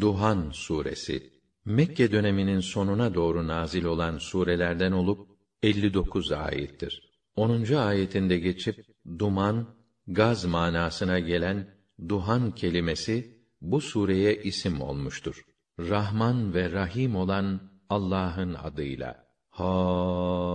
Duhan suresi Mekke döneminin sonuna doğru nazil olan surelerden olup 59 ayettir. 10. ayetinde geçip duman, gaz manasına gelen duhan kelimesi bu sureye isim olmuştur. Rahman ve Rahim olan Allah'ın adıyla. Hamim.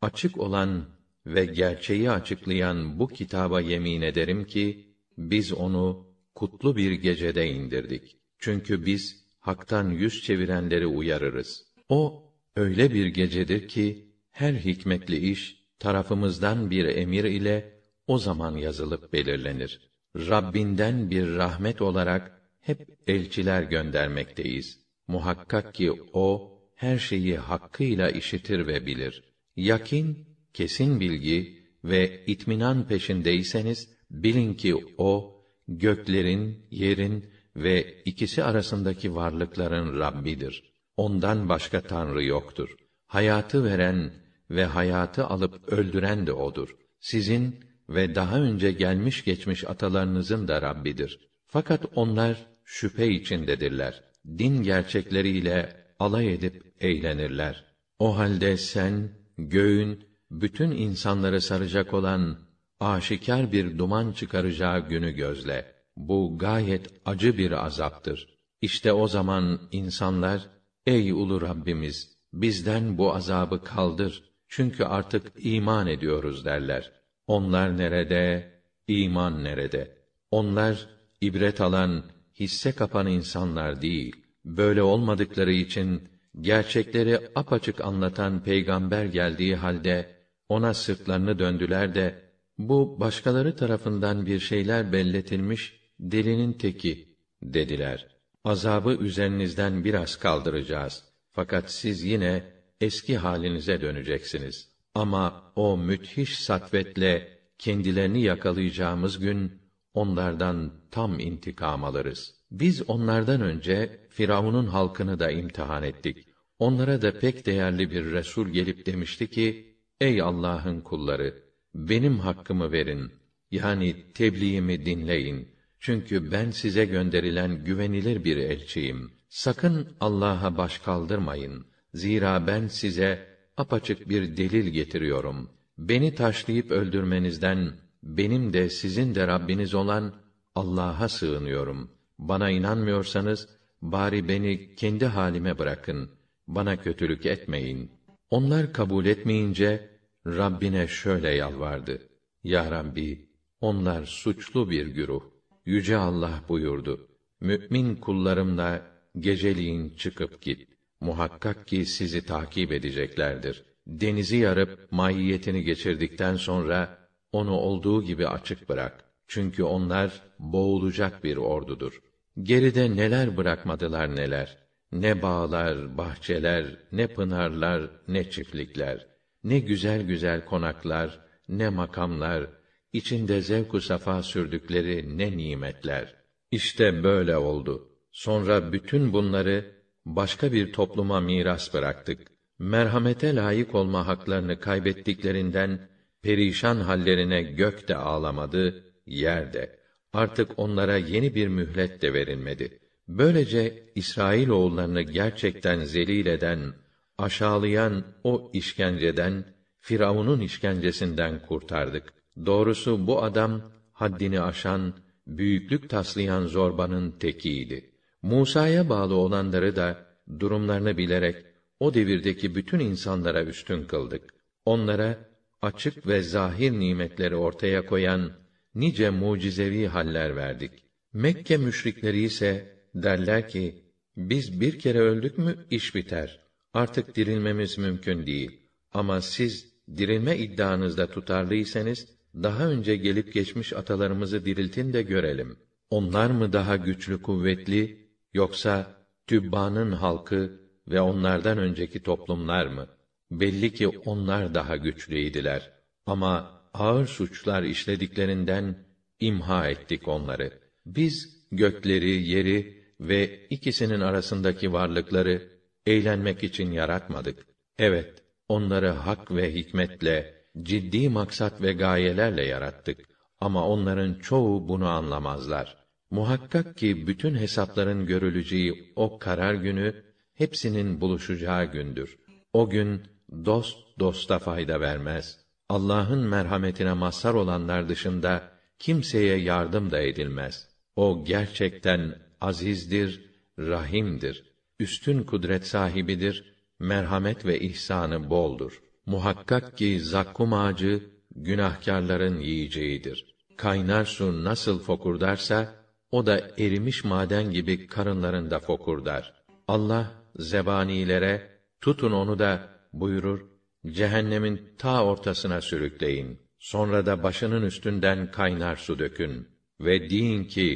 Açık olan ve gerçeği açıklayan bu kitaba yemin ederim ki biz onu kutlu bir gecede indirdik. Çünkü biz haktan yüz çevirenleri uyarırız. O öyle bir gecedir ki her hikmetli iş tarafımızdan bir emir ile o zaman yazılıp belirlenir. Rabbinden bir rahmet olarak hep elçiler göndermekteyiz. Muhakkak ki o her şeyi hakkıyla işitir ve bilir. Yakin, kesin bilgi ve itminan peşindeyseniz bilin ki o göklerin, yerin ve ikisi arasındaki varlıkların Rabbidir. Ondan başka tanrı yoktur. Hayatı veren ve hayatı alıp öldüren de odur. Sizin ve daha önce gelmiş geçmiş atalarınızın da Rabbidir. Fakat onlar şüphe içindedirler. Din gerçekleriyle alay edip eğlenirler. O halde sen göğün bütün insanları saracak olan aşikar bir duman çıkaracağı günü gözle. Bu gayet acı bir azaptır. İşte o zaman insanlar, ey ulu Rabbimiz, bizden bu azabı kaldır. Çünkü artık iman ediyoruz derler. Onlar nerede? İman nerede? Onlar ibret alan, hisse kapan insanlar değil. Böyle olmadıkları için gerçekleri apaçık anlatan peygamber geldiği halde ona sırtlarını döndüler de bu başkaları tarafından bir şeyler belletilmiş delinin teki dediler. Azabı üzerinizden biraz kaldıracağız. Fakat siz yine eski halinize döneceksiniz. Ama o müthiş satvetle kendilerini yakalayacağımız gün onlardan tam intikam alırız. Biz onlardan önce Firavun'un halkını da imtihan ettik. Onlara da pek değerli bir resul gelip demişti ki: Ey Allah'ın kulları, benim hakkımı verin. Yani tebliğimi dinleyin. Çünkü ben size gönderilen güvenilir bir elçiyim. Sakın Allah'a baş kaldırmayın. Zira ben size apaçık bir delil getiriyorum. Beni taşlayıp öldürmenizden benim de sizin de Rabbiniz olan Allah'a sığınıyorum. Bana inanmıyorsanız bari beni kendi halime bırakın. Bana kötülük etmeyin. Onlar kabul etmeyince Rabbine şöyle yalvardı. Ya Rabbi, onlar suçlu bir güruh. Yüce Allah buyurdu. Mü'min kullarımla geceliğin çıkıp git. Muhakkak ki sizi takip edeceklerdir. Denizi yarıp mahiyetini geçirdikten sonra onu olduğu gibi açık bırak. Çünkü onlar boğulacak bir ordudur. Geride neler bırakmadılar neler. Ne bağlar, bahçeler, ne pınarlar, ne çiftlikler. Ne güzel güzel konaklar, ne makamlar, içinde zevk-u safa sürdükleri ne nimetler. İşte böyle oldu. Sonra bütün bunları başka bir topluma miras bıraktık. Merhamete layık olma haklarını kaybettiklerinden perişan hallerine gök de ağlamadı, yer de. Artık onlara yeni bir mühlet de verilmedi. Böylece İsrail oğullarını gerçekten zelil eden, aşağılayan o işkenceden, Firavun'un işkencesinden kurtardık. Doğrusu bu adam haddini aşan, büyüklük taslayan zorbanın tekiydi. Musa'ya bağlı olanları da durumlarını bilerek o devirdeki bütün insanlara üstün kıldık. Onlara açık ve zahir nimetleri ortaya koyan nice mucizevi haller verdik. Mekke müşrikleri ise derler ki biz bir kere öldük mü iş biter. Artık dirilmemiz mümkün değil. Ama siz dirilme iddianızda tutarlıysanız daha önce gelip geçmiş atalarımızı diriltin de görelim. Onlar mı daha güçlü kuvvetli yoksa Tübba'nın halkı ve onlardan önceki toplumlar mı? Belli ki onlar daha güçlüydiler. Ama ağır suçlar işlediklerinden imha ettik onları. Biz gökleri, yeri ve ikisinin arasındaki varlıkları eğlenmek için yaratmadık. Evet, onları hak ve hikmetle, ciddi maksat ve gayelerle yarattık. Ama onların çoğu bunu anlamazlar. Muhakkak ki bütün hesapların görüleceği o karar günü hepsinin buluşacağı gündür. O gün dost dosta fayda vermez. Allah'ın merhametine mazhar olanlar dışında kimseye yardım da edilmez. O gerçekten azizdir, rahimdir. Üstün kudret sahibidir, merhamet ve ihsanı boldur. Muhakkak ki zakkum ağacı günahkarların yiyeceğidir. Kaynar su nasıl fokurdarsa o da erimiş maden gibi karınlarında fokurdar. Allah zebanilere tutun onu da buyurur cehennemin ta ortasına sürükleyin. Sonra da başının üstünden kaynar su dökün ve deyin ki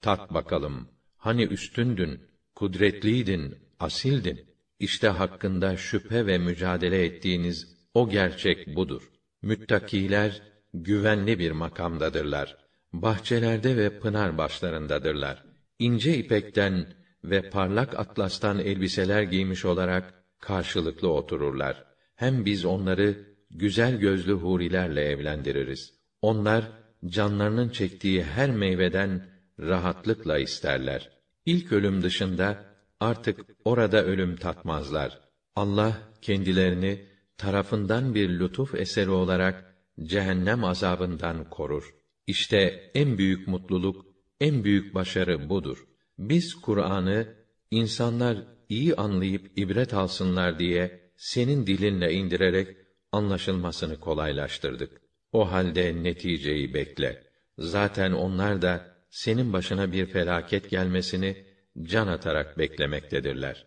tat bakalım. Hani üstündün, kudretliydin, asildin. İşte hakkında şüphe ve mücadele ettiğiniz o gerçek budur. Müttakiler güvenli bir makamdadırlar. Bahçelerde ve pınar başlarındadırlar. İnce ipekten ve parlak atlastan elbiseler giymiş olarak karşılıklı otururlar. Hem biz onları güzel gözlü hurilerle evlendiririz. Onlar canlarının çektiği her meyveden rahatlıkla isterler. İlk ölüm dışında artık orada ölüm tatmazlar. Allah kendilerini tarafından bir lütuf eseri olarak cehennem azabından korur. İşte en büyük mutluluk, en büyük başarı budur. Biz Kur'an'ı insanlar iyi anlayıp ibret alsınlar diye senin dilinle indirerek anlaşılmasını kolaylaştırdık. O halde neticeyi bekle. Zaten onlar da senin başına bir felaket gelmesini can atarak beklemektedirler.